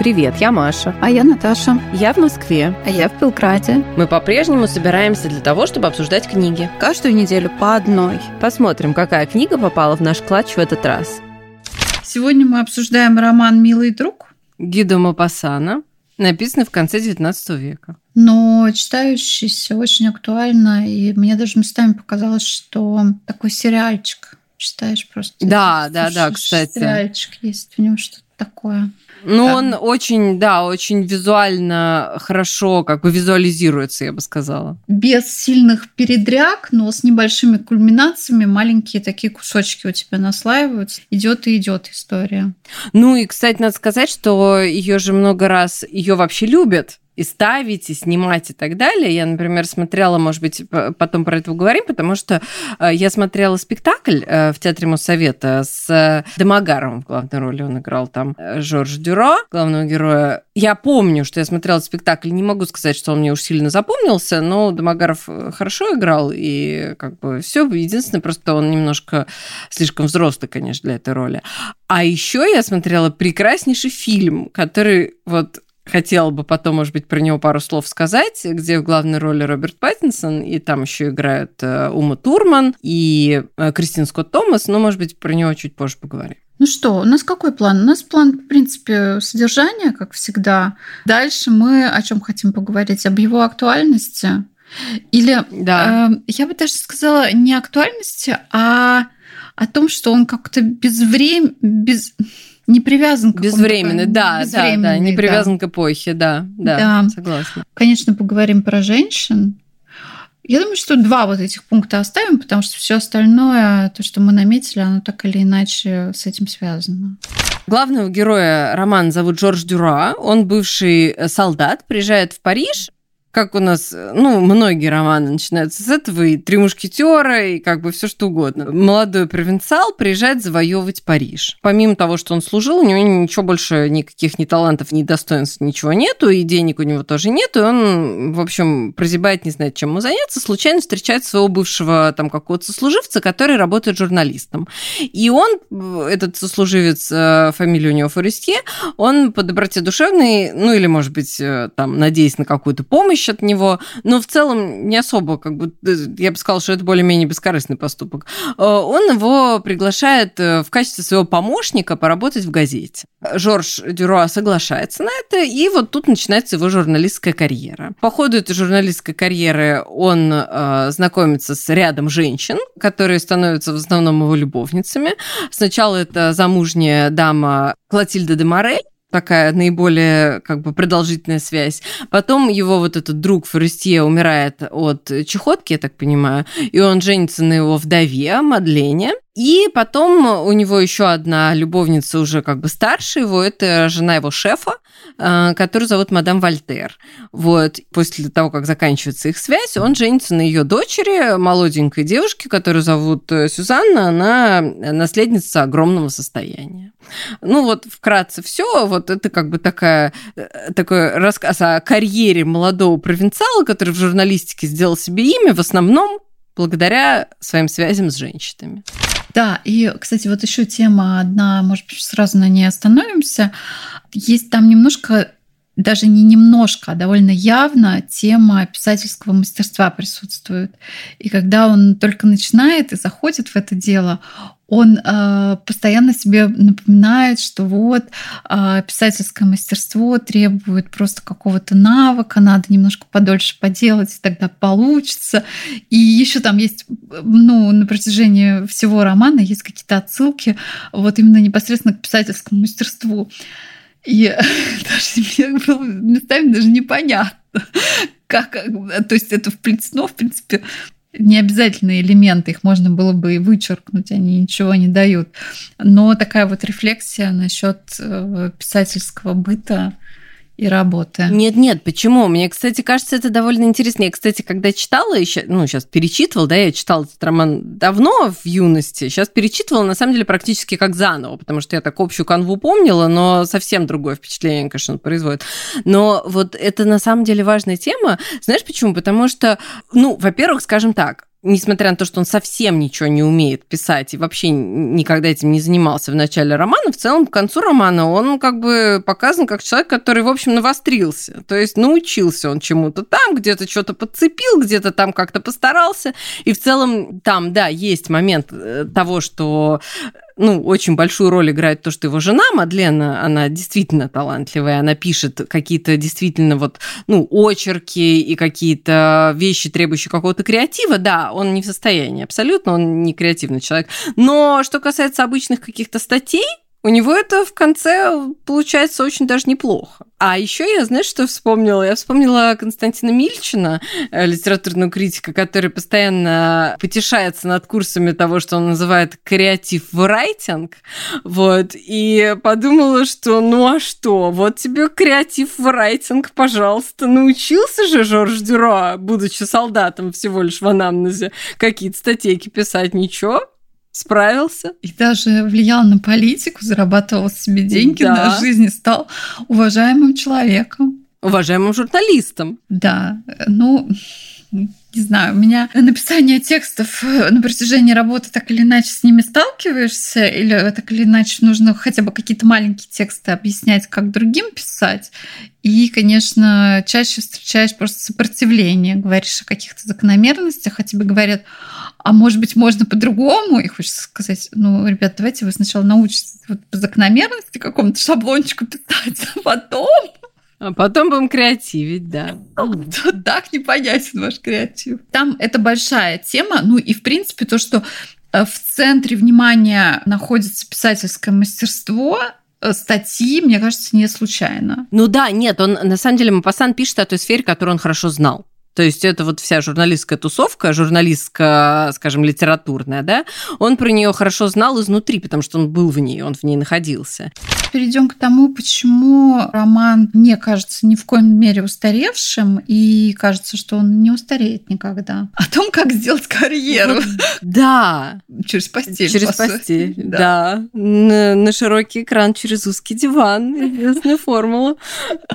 Привет, я Маша. А я Наташа. Я в Москве. А я в Белграде. Мы по-прежнему собираемся для того, чтобы обсуждать книги. Каждую неделю по одной. Посмотрим, какая книга попала в наш клатч в этот раз. Сегодня мы обсуждаем роман «Милый друг». Гидо Мапасана, написанный в конце XIX века. Но читающийся очень актуально, и мне даже местами показалось, что такой сериальчик читаешь просто. Да, да, да, кстати. Сериальчик есть в нем что-то такое. Ну, он очень, да, очень визуально хорошо как бы визуализируется, я бы сказала. Без сильных передряг, но с небольшими кульминациями маленькие такие кусочки у тебя наслаиваются. Идет и идет история. Ну и, кстати, надо сказать, что ее же много раз ее вообще любят и ставить, и снимать, и так далее. Я, например, смотрела, может быть, потом про это поговорим, потому что э, я смотрела спектакль э, в Театре Моссовета с Демагаром в главной роли. Он играл там э, Жорж Дюро, главного героя. Я помню, что я смотрела спектакль. Не могу сказать, что он мне уж сильно запомнился, но Демагаров хорошо играл, и как бы все. Единственное, просто он немножко слишком взрослый, конечно, для этой роли. А еще я смотрела прекраснейший фильм, который вот хотела бы потом, может быть, про него пару слов сказать, где в главной роли Роберт Паттинсон, и там еще играют э, Ума Турман и э, Кристин Скотт Томас, но, может быть, про него чуть позже поговорим. Ну что, у нас какой план? У нас план, в принципе, содержания, как всегда. Дальше мы о чем хотим поговорить? Об его актуальности? Или, да. э, я бы даже сказала, не актуальности, а о том, что он как-то без времени, без не привязан к Безвременный, да, да, да, не привязан да. к эпохе, да, да, да, согласна. Конечно, поговорим про женщин. Я думаю, что два вот этих пункта оставим, потому что все остальное, то, что мы наметили, оно так или иначе с этим связано. Главного героя романа зовут Жорж Дюра. Он бывший солдат, приезжает в Париж, как у нас, ну, многие романы начинаются с этого, и «Три мушкетера», и как бы все что угодно. Молодой провинциал приезжает завоевывать Париж. Помимо того, что он служил, у него ничего больше, никаких ни талантов, ни достоинств, ничего нету, и денег у него тоже нету, и он, в общем, прозябает, не знает, чем ему заняться, случайно встречает своего бывшего там какого-то сослуживца, который работает журналистом. И он, этот сослуживец, э, фамилия у него Форестье, он по доброте душевной, ну, или, может быть, э, там, надеясь на какую-то помощь, помощь от него, но в целом не особо, как бы, э, я бы сказала, что это более-менее бескорыстный поступок. Э, он его приглашает э, в качестве своего помощника поработать в газете. Жорж Дюро соглашается на это, и вот тут начинается его журналистская карьера. По ходу этой журналистской карьеры он э, знакомится с рядом женщин, которые становятся в основном его любовницами. Сначала это замужняя дама Клотильда де Морель, такая наиболее как бы продолжительная связь. Потом его вот этот друг Форестье умирает от чехотки, я так понимаю, и он женится на его вдове Мадлене. И потом у него еще одна любовница уже как бы старше его, это жена его шефа, э, которую зовут мадам Вольтер. Вот. После того, как заканчивается их связь, он женится на ее дочери, молоденькой девушке, которую зовут э, Сюзанна, она наследница огромного состояния. Ну вот вкратце все, вот это как бы такая, э, такой рассказ о карьере молодого провинциала, который в журналистике сделал себе имя, в основном благодаря своим связям с женщинами. Да, и, кстати, вот еще тема одна, может быть, сразу на ней остановимся. Есть там немножко даже не немножко, а довольно явно тема писательского мастерства присутствует. И когда он только начинает и заходит в это дело, он э, постоянно себе напоминает, что вот э, писательское мастерство требует просто какого-то навыка, надо немножко подольше поделать, и тогда получится. И еще там есть, ну, на протяжении всего романа есть какие-то отсылки вот именно непосредственно к писательскому мастерству. И даже мне было местами даже непонятно, как, то есть это вплетено, в принципе, необязательные элементы, их можно было бы и вычеркнуть, они ничего не дают. Но такая вот рефлексия насчет э, писательского быта и работы. Нет, нет, почему? Мне, кстати, кажется, это довольно интересно. Я, кстати, когда читала еще, ну, сейчас перечитывала, да, я читала этот роман давно, в юности, сейчас перечитывала, на самом деле, практически как заново, потому что я так общую канву помнила, но совсем другое впечатление, конечно, он производит. Но вот это, на самом деле, важная тема. Знаешь почему? Потому что, ну, во-первых, скажем так, несмотря на то, что он совсем ничего не умеет писать и вообще никогда этим не занимался в начале романа, в целом к концу романа он как бы показан как человек, который, в общем, навострился. То есть научился он чему-то там, где-то что-то подцепил, где-то там как-то постарался. И в целом там, да, есть момент э, того, что ну, очень большую роль играет то, что его жена Мадлена, она действительно талантливая, она пишет какие-то действительно вот, ну, очерки и какие-то вещи, требующие какого-то креатива, да, он не в состоянии абсолютно, он не креативный человек. Но что касается обычных каких-то статей, у него это в конце получается очень даже неплохо. А еще я, знаешь, что вспомнила? Я вспомнила Константина Мильчина, э, литературного критика, который постоянно потешается над курсами того, что он называет креатив в райтинг. Вот. И подумала, что ну а что? Вот тебе креатив в райтинг, пожалуйста. Научился же Жорж Дюро, будучи солдатом всего лишь в анамнезе, какие-то статейки писать. Ничего, справился. И даже влиял на политику, зарабатывал себе деньги да. на жизнь и стал уважаемым человеком. Уважаемым журналистом. Да, ну, не знаю, у меня написание текстов на протяжении работы так или иначе с ними сталкиваешься, или так или иначе нужно хотя бы какие-то маленькие тексты объяснять, как другим писать. И, конечно, чаще встречаешь просто сопротивление, говоришь о каких-то закономерностях, а тебе говорят, а может быть, можно по-другому? И хочется сказать, ну, ребят, давайте вы сначала научитесь вот по закономерности какому-то шаблончику писать, а потом... А потом будем креативить, да. Так непонятен ваш креатив. Там это большая тема. Ну и, в принципе, то, что э, в центре внимания находится писательское мастерство, э, статьи, мне кажется, не случайно. Ну да, нет, он на самом деле Мапасан пишет о той сфере, которую он хорошо знал. То есть это вот вся журналистская тусовка, журналистская, скажем, литературная, да, он про нее хорошо знал изнутри, потому что он был в ней, он в ней находился. Перейдем к тому, почему роман не кажется ни в коем мере устаревшим, и кажется, что он не устареет никогда. О том, как сделать карьеру. Да. Через постель. Через по постель, да. на широкий экран через узкий диван. Известная формула.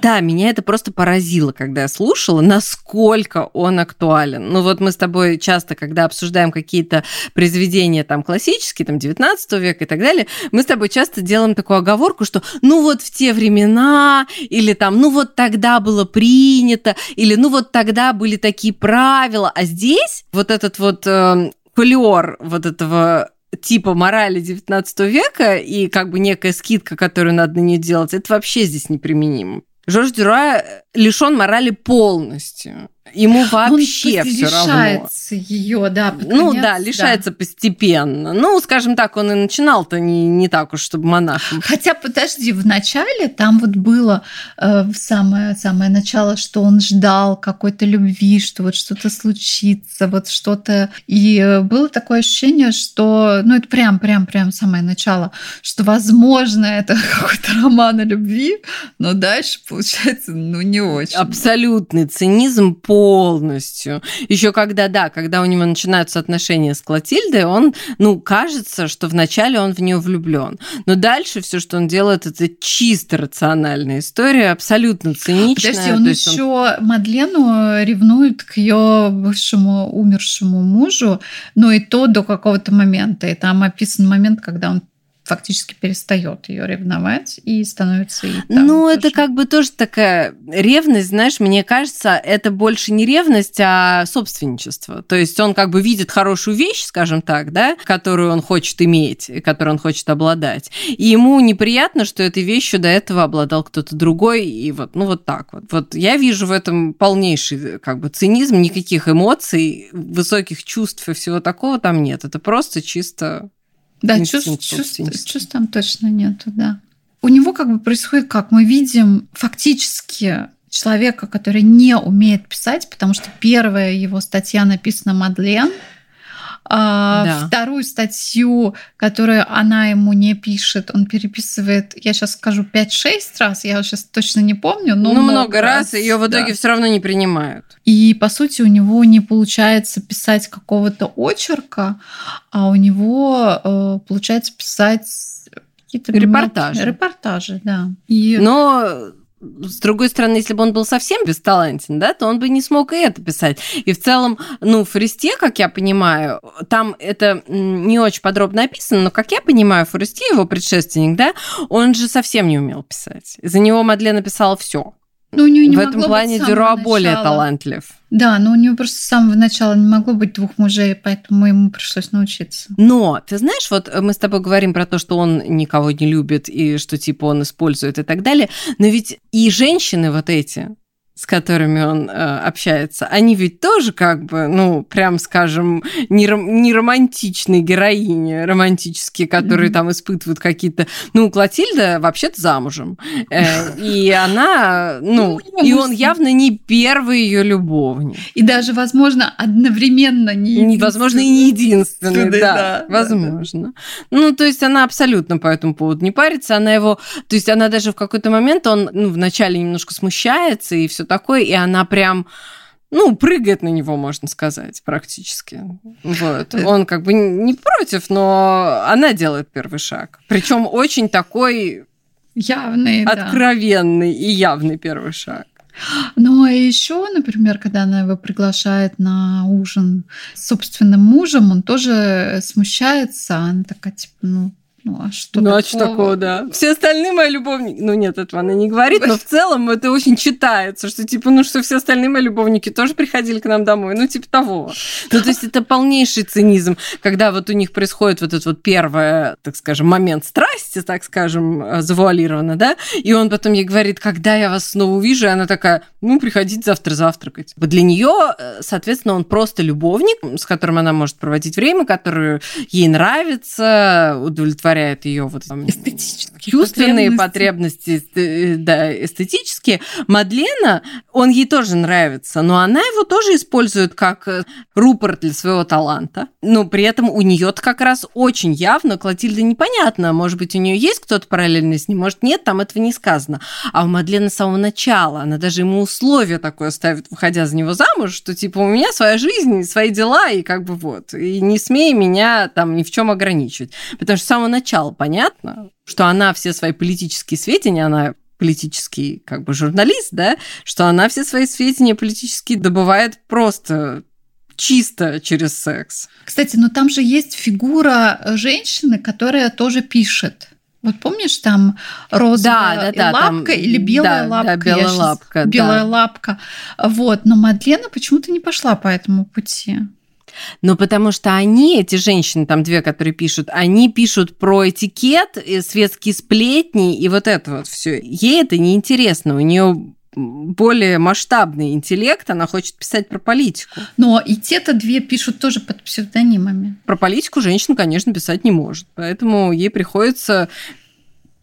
Да, меня это просто поразило, когда я слушала, насколько насколько он актуален. Ну вот мы с тобой часто, когда обсуждаем какие-то произведения там классические, там 19 века и так далее, мы с тобой часто делаем такую оговорку, что ну вот в те времена, или там ну вот тогда было принято, или ну вот тогда были такие правила, а здесь вот этот вот э, фолиор вот этого типа морали 19 века и как бы некая скидка, которую надо на нее делать, это вообще здесь неприменимо. Жорж Дюра лишен морали полностью. Ему вообще все равно. ее, да. ну конец, да, лишается да. постепенно. Ну, скажем так, он и начинал-то не, не так уж, чтобы монахом. Хотя, подожди, в начале там вот было э, самое, самое начало, что он ждал какой-то любви, что вот что-то случится, вот что-то. И э, было такое ощущение, что, ну, это прям, прям, прям самое начало, что, возможно, это какой-то роман о любви, но дальше получается, ну, не очень. Абсолютный цинизм по полностью. Еще когда, да, когда у него начинаются отношения с Клотильдой, он, ну, кажется, что вначале он в нее влюблен. Но дальше все, что он делает, это чисто рациональная история, абсолютно циничная. Подожди, он еще он... Мадлену ревнует к ее бывшему умершему мужу, но и то до какого-то момента. И там описан момент, когда он фактически перестает ее ревновать и становится и там Ну, тоже. это как бы тоже такая ревность, знаешь, мне кажется, это больше не ревность, а собственничество. То есть он как бы видит хорошую вещь, скажем так, да, которую он хочет иметь, которой он хочет обладать. И ему неприятно, что этой вещью до этого обладал кто-то другой, и вот, ну, вот так вот. Вот я вижу в этом полнейший как бы цинизм, никаких эмоций, высоких чувств и всего такого там нет. Это просто чисто да, чувств, чувств, чувств там точно нету, да. У него как бы происходит, как? Мы видим, фактически человека, который не умеет писать, потому что первая его статья написана Мадлен, да. Вторую статью, которую она ему не пишет, он переписывает, я сейчас скажу 5-6 раз, я сейчас точно не помню, но ну, много, много раз, раз ее в итоге да. все равно не принимают. И, по сути, у него не получается писать какого-то очерка, а у него э, получается писать какие-то репортажи. Репортажи, да. И... Но с другой стороны, если бы он был совсем бесталантен, да, то он бы не смог и это писать. И в целом, ну, Форестье, как я понимаю, там это не очень подробно описано, но, как я понимаю, Форестье, его предшественник, да, он же совсем не умел писать. За него Мадлен написала все. Ну, у нее не в этом плане Дюро более талантлив. Да, но у него просто с самого начала не могло быть двух мужей, поэтому ему пришлось научиться. Но, ты знаешь, вот мы с тобой говорим про то, что он никого не любит и что типа он использует и так далее, но ведь и женщины вот эти, с которыми он э, общается, они ведь тоже как бы, ну, прям скажем, не, ром- не романтичные героини, романтические, которые mm-hmm. там испытывают какие-то... Ну, Клотильда вообще-то замужем. Э, и она, ну, ну и он явно не первый ее любовник. И даже, возможно, одновременно не Возможно, и не единственный, да, возможно. Ну, то есть она абсолютно по этому поводу не парится, она его... То есть она даже в какой-то момент, он ну, вначале немножко смущается и все такое, и она прям ну, прыгает на него, можно сказать, практически. Вот. Э. Он как бы не против, но она делает первый шаг. Причем очень такой явный, откровенный да. и явный первый шаг. Ну, а еще, например, когда она его приглашает на ужин с собственным мужем, он тоже смущается. Она такая, типа, ну, ну, а что ну, такого? а что такого, да. Все остальные мои любовники... Ну, нет, этого она не говорит, но в целом это очень читается, что типа, ну, что все остальные мои любовники тоже приходили к нам домой. Ну, типа того. Ну, то есть это полнейший цинизм, когда вот у них происходит вот этот вот первый, так скажем, момент страсти, так скажем, э, завуалированно, да, и он потом ей говорит, когда я вас снова увижу, и она такая, ну, приходите завтра завтракать. Для нее, э, соответственно, он просто любовник, с которым она может проводить время, который ей нравится, удовлетворяет удовлетворяет ее вот там, чувственные потребности, э, да, эстетические. Мадлена, он ей тоже нравится, но она его тоже использует как э, рупор для своего таланта. Но при этом у нее как раз очень явно Клотильда непонятно. Может быть, у нее есть кто-то параллельный с ним, может, нет, там этого не сказано. А у Мадлены с самого начала, она даже ему условие такое ставит, выходя за него замуж, что типа у меня своя жизнь, свои дела, и как бы вот. И не смей меня там ни в чем ограничивать. Потому что с самого начала начала понятно, что она все свои политические сведения, она политический как бы журналист, да, что она все свои сведения политические добывает просто чисто через секс. Кстати, ну там же есть фигура женщины, которая тоже пишет. Вот помнишь, там розовая да, да, да, лапка там, или белая да, лапка? Да, белая лапка. Белая да. лапка. Вот. Но Мадлена почему-то не пошла по этому пути. Но потому что они, эти женщины, там две, которые пишут, они пишут про этикет, э, светские сплетни и вот это вот все. Ей это неинтересно. У нее более масштабный интеллект, она хочет писать про политику. Но и те-то две пишут тоже под псевдонимами. Про политику женщина, конечно, писать не может. Поэтому ей приходится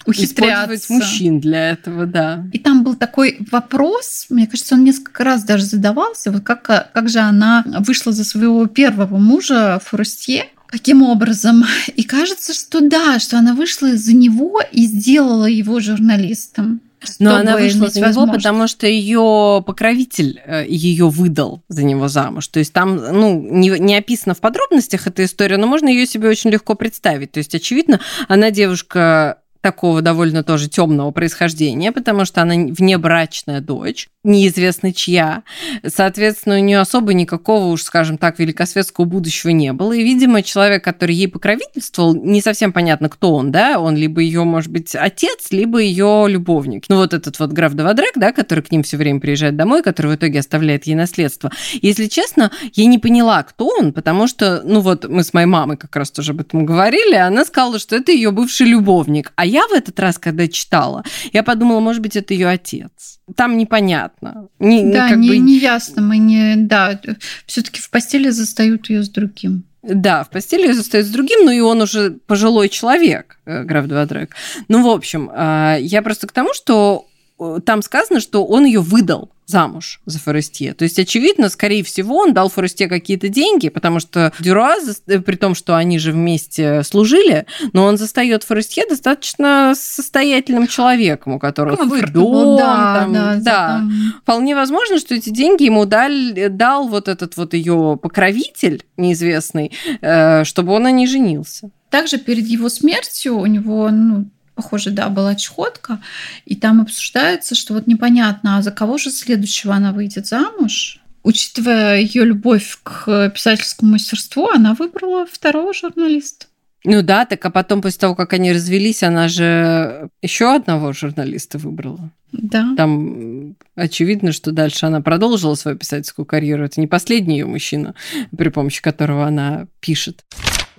Использовать мужчин для этого, да. И там был такой вопрос, мне кажется, он несколько раз даже задавался, вот как, как же она вышла за своего первого мужа Форестье, Каким образом? И кажется, что да, что она вышла за него и сделала его журналистом. Но она вышла за него, потому что ее покровитель э, ее выдал за него замуж. То есть там, ну, не, не описано в подробностях эта история, но можно ее себе очень легко представить. То есть, очевидно, она девушка такого довольно тоже темного происхождения, потому что она внебрачная дочь неизвестно чья. Соответственно, у нее особо никакого, уж скажем так, великосветского будущего не было. И, видимо, человек, который ей покровительствовал, не совсем понятно, кто он, да, он либо ее, может быть, отец, либо ее любовник. Ну, вот этот вот граф Давадрек, да, который к ним все время приезжает домой, который в итоге оставляет ей наследство. Если честно, я не поняла, кто он, потому что, ну вот, мы с моей мамой как раз тоже об этом говорили, она сказала, что это ее бывший любовник. А я в этот раз, когда читала, я подумала, может быть, это ее отец. Там непонятно. Не, да, не, бы... не ясно. Мы не, да, все-таки в постели застают ее с другим. Да, в постели ее застают с другим, но и он уже пожилой человек, э, граф Двадрек. Ну, в общем, а, я просто к тому, что э, там сказано, что он ее выдал замуж за Форестье. То есть, очевидно, скорее всего, он дал Форестье какие-то деньги, потому что Дюра, э, при том, что они же вместе служили, но он застает Форестье достаточно состоятельным человеком, у которого ну, свой дом. Да, там, да, да. Вполне возможно, что эти деньги ему дал, дал вот этот вот ее покровитель неизвестный, э, чтобы он на ней женился. Также перед его смертью у него ну, похоже, да, была чехотка, и там обсуждается, что вот непонятно, а за кого же следующего она выйдет замуж? Учитывая ее любовь к писательскому мастерству, она выбрала второго журналиста. Ну да, так а потом, после того, как они развелись, она же еще одного журналиста выбрала. Да. Там очевидно, что дальше она продолжила свою писательскую карьеру. Это не последний ее мужчина, при помощи которого она пишет.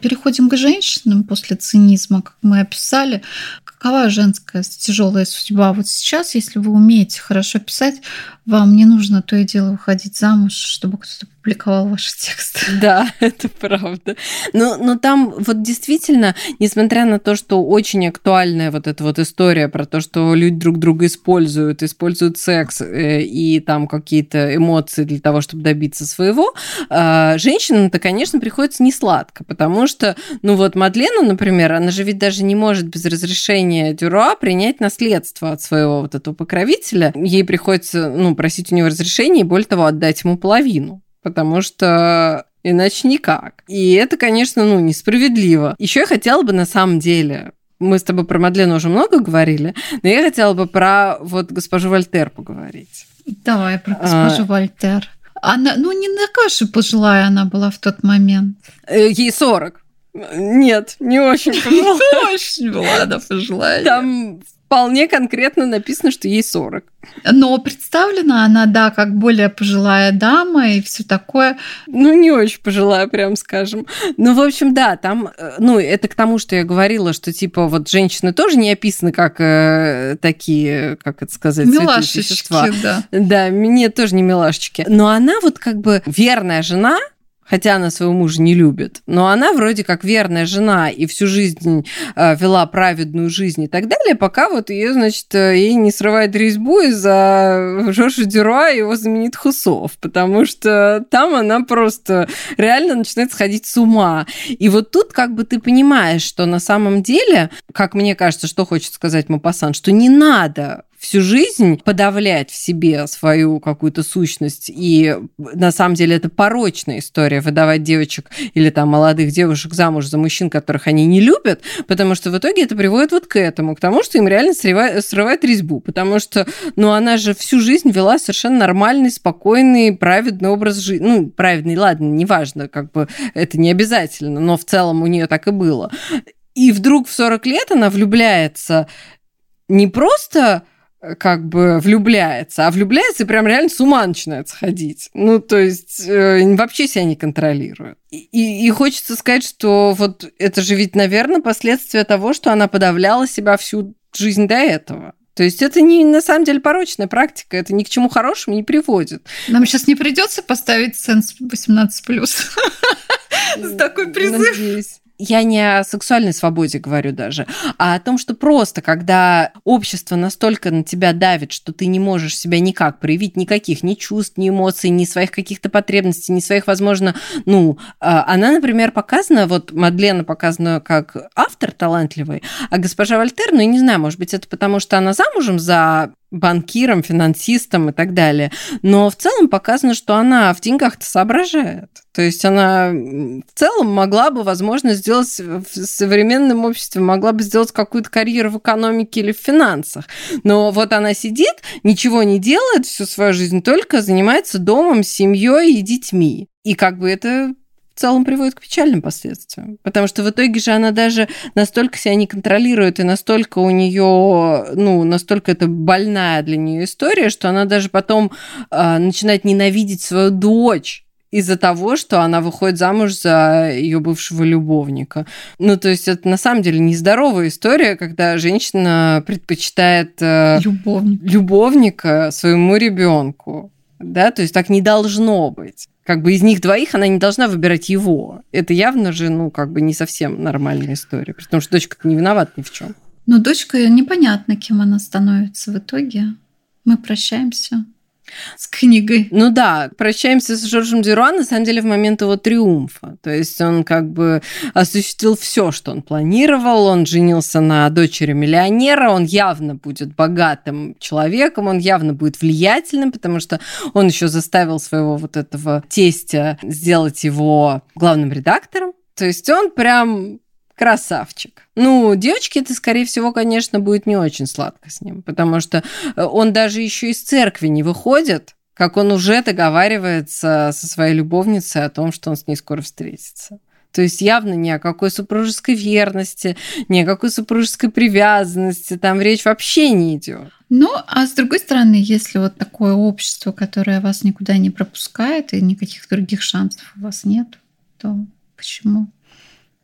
Переходим к женщинам после цинизма, как мы описали. Какова женская тяжелая судьба? Вот сейчас, если вы умеете хорошо писать, вам не нужно то и дело выходить замуж, чтобы кто-то публиковал ваши тексты. Да, это правда. Но, но там вот действительно, несмотря на то, что очень актуальная вот эта вот история про то, что люди друг друга используют, используют секс э, и там какие-то эмоции для того, чтобы добиться своего, э, женщинам-то, конечно, приходится не сладко, потому что, ну вот Мадлена, например, она же ведь даже не может без разрешения Дюра принять наследство от своего вот этого покровителя. Ей приходится, ну, просить у него разрешения и, более того, отдать ему половину потому что иначе никак. И это, конечно, ну, несправедливо. Еще я хотела бы на самом деле мы с тобой про Мадлену уже много говорили, но я хотела бы про вот госпожу Вольтер поговорить. Давай про госпожу а... Вольтер. Она, ну, не такая же пожилая она была в тот момент. Э, ей 40. Нет, не очень пожилая. Не очень она пожилая. Там вполне конкретно написано, что ей 40. Но представлена она, да, как более пожилая дама и все такое. Ну, не очень пожилая, прям скажем. Ну, в общем, да, там, э, ну, это к тому, что я говорила, что, типа, вот женщины тоже не описаны как э, такие, как это сказать, милашечки, да. Да, мне тоже не милашечки. Но она вот как бы верная жена, хотя она своего мужа не любит. Но она вроде как верная жена и всю жизнь э, вела праведную жизнь и так далее, пока вот ее, значит, э, ей не срывает резьбу из-за Жоржа Дюра и его знаменитых усов, потому что там она просто реально начинает сходить с ума. И вот тут как бы ты понимаешь, что на самом деле, как мне кажется, что хочет сказать Мапасан, что не надо всю жизнь подавлять в себе свою какую-то сущность. И на самом деле это порочная история выдавать девочек или там молодых девушек замуж за мужчин, которых они не любят, потому что в итоге это приводит вот к этому, к тому, что им реально срывает, срывает резьбу, потому что, ну, она же всю жизнь вела совершенно нормальный, спокойный, праведный образ жизни. Ну, праведный, ладно, неважно, как бы это не обязательно, но в целом у нее так и было. И вдруг в 40 лет она влюбляется не просто как бы влюбляется, а влюбляется и прям реально с ума начинает сходить. Ну, то есть э, вообще себя не контролирует. И, и хочется сказать, что вот это же ведь, наверное, последствия того, что она подавляла себя всю жизнь до этого. То есть это не на самом деле порочная практика, это ни к чему хорошему не приводит. Нам сейчас не придется поставить сенс 18 плюс. Такой призыв я не о сексуальной свободе говорю даже, а о том, что просто когда общество настолько на тебя давит, что ты не можешь себя никак проявить, никаких ни чувств, ни эмоций, ни своих каких-то потребностей, ни своих, возможно, ну, а, она, например, показана, вот Мадлена показана как автор талантливый, а госпожа Вольтер, ну, я не знаю, может быть, это потому, что она замужем за банкиром, финансистом и так далее. Но в целом показано, что она в деньгах-то соображает. То есть она в целом могла бы, возможно, сделать в современном обществе, могла бы сделать какую-то карьеру в экономике или в финансах. Но вот она сидит, ничего не делает всю свою жизнь, только занимается домом, семьей и детьми. И как бы это в целом приводит к печальным последствиям. Потому что в итоге же она даже настолько себя не контролирует, и настолько у нее, ну, настолько это больная для нее история, что она даже потом э, начинает ненавидеть свою дочь из-за того, что она выходит замуж за ее бывшего любовника. Ну, то есть это на самом деле нездоровая история, когда женщина предпочитает э, Любовник. любовника своему ребенку. Да, то есть так не должно быть как бы из них двоих она не должна выбирать его. Это явно же, ну, как бы не совсем нормальная история, потому что дочка не виновата ни в чем. Но дочка непонятно, кем она становится в итоге. Мы прощаемся с книгой. Ну да, прощаемся с Жоржем Дюруа, на самом деле, в момент его триумфа. То есть он как бы осуществил все, что он планировал. Он женился на дочери миллионера, он явно будет богатым человеком, он явно будет влиятельным, потому что он еще заставил своего вот этого тестя сделать его главным редактором. То есть он прям красавчик. Ну, девочке это, скорее всего, конечно, будет не очень сладко с ним, потому что э, он даже еще из церкви не выходит, как он уже договаривается со своей любовницей о том, что он с ней скоро встретится. То есть явно ни о какой супружеской верности, ни о какой супружеской привязанности там речь вообще не идет. Ну, а с другой стороны, если вот такое общество, которое вас никуда не пропускает и никаких других шансов у вас нет, то почему?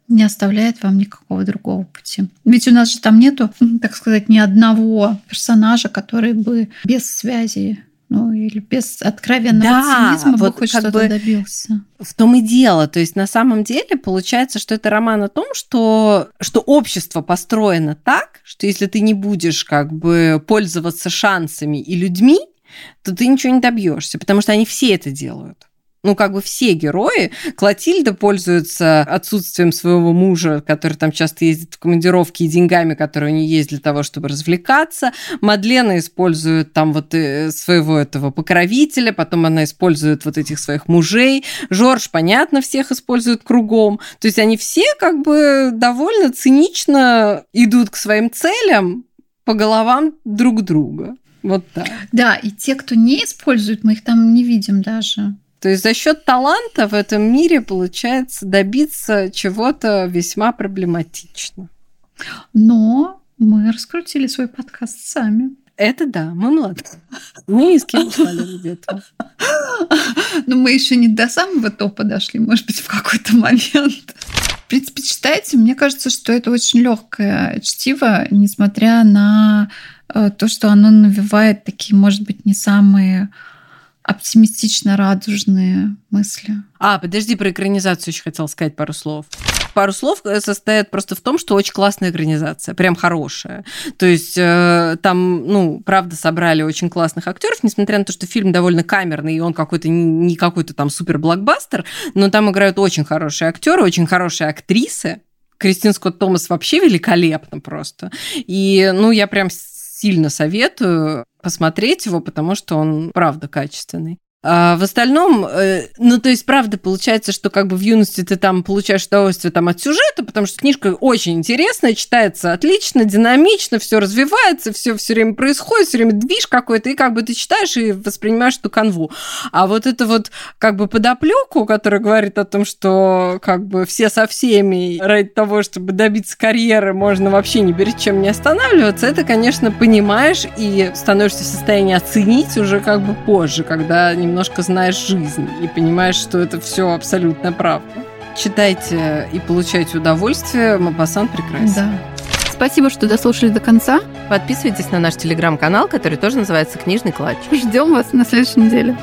Не оставляет вам никакого другого пути. Ведь у нас же там нету, так сказать, ни одного персонажа, который бы без связи ну или без откровенного да, цинизма вот бы хоть что-то бы добился. В том и дело. То есть на самом деле получается, что это роман о том, что, что общество построено так, что если ты не будешь как бы пользоваться шансами и людьми, то ты ничего не добьешься, потому что они все это делают ну, как бы все герои. Клотильда пользуется отсутствием своего мужа, который там часто ездит в командировки, и деньгами, которые у нее есть для того, чтобы развлекаться. Мадлена использует там вот э, своего этого покровителя, потом она использует вот этих своих мужей. Жорж, понятно, всех использует кругом. То есть они все как бы довольно цинично идут к своим целям по головам друг друга. Вот так. Да, и те, кто не использует, мы их там не видим даже. То есть за счет таланта в этом мире получается добиться чего-то весьма проблематично. Но мы раскрутили свой подкаст сами. Это да, мы молодцы. Мы ни с кем не этого. Но мы еще не до самого топа дошли, может быть, в какой-то момент. В принципе, читайте. Мне кажется, что это очень легкое чтиво, несмотря на э, то, что оно навевает такие, может быть, не самые оптимистично радужные мысли. А, подожди, про экранизацию еще хотела сказать пару слов пару слов э, состоят просто в том, что очень классная экранизация, прям хорошая. То есть э, там, ну, правда, собрали очень классных актеров, несмотря на то, что фильм довольно камерный, и он какой-то не какой-то там супер блокбастер, но там играют очень хорошие актеры, очень хорошие актрисы. Кристин Скотт Томас вообще великолепно просто. И, ну, я прям сильно советую посмотреть его, потому что он правда качественный. А в остальном, э, ну, то есть, правда, получается, что как бы в юности ты там получаешь удовольствие там от сюжета, потому что книжка очень интересная, читается отлично, динамично, все развивается, все все время происходит, все время движ какой-то, и как бы ты читаешь и воспринимаешь эту канву. А вот это вот как бы подоплеку, которая говорит о том, что как бы все со всеми ради того, чтобы добиться карьеры, можно вообще ни перед чем не останавливаться, это, конечно, понимаешь и становишься в состоянии оценить уже как бы позже, когда немножко знаешь жизнь и понимаешь, что это все абсолютно правда. Читайте и получайте удовольствие. Мапасан прекрасен. Да. Спасибо, что дослушали до конца. Подписывайтесь на наш телеграм-канал, который тоже называется «Книжный клатч». Ждем вас на следующей неделе.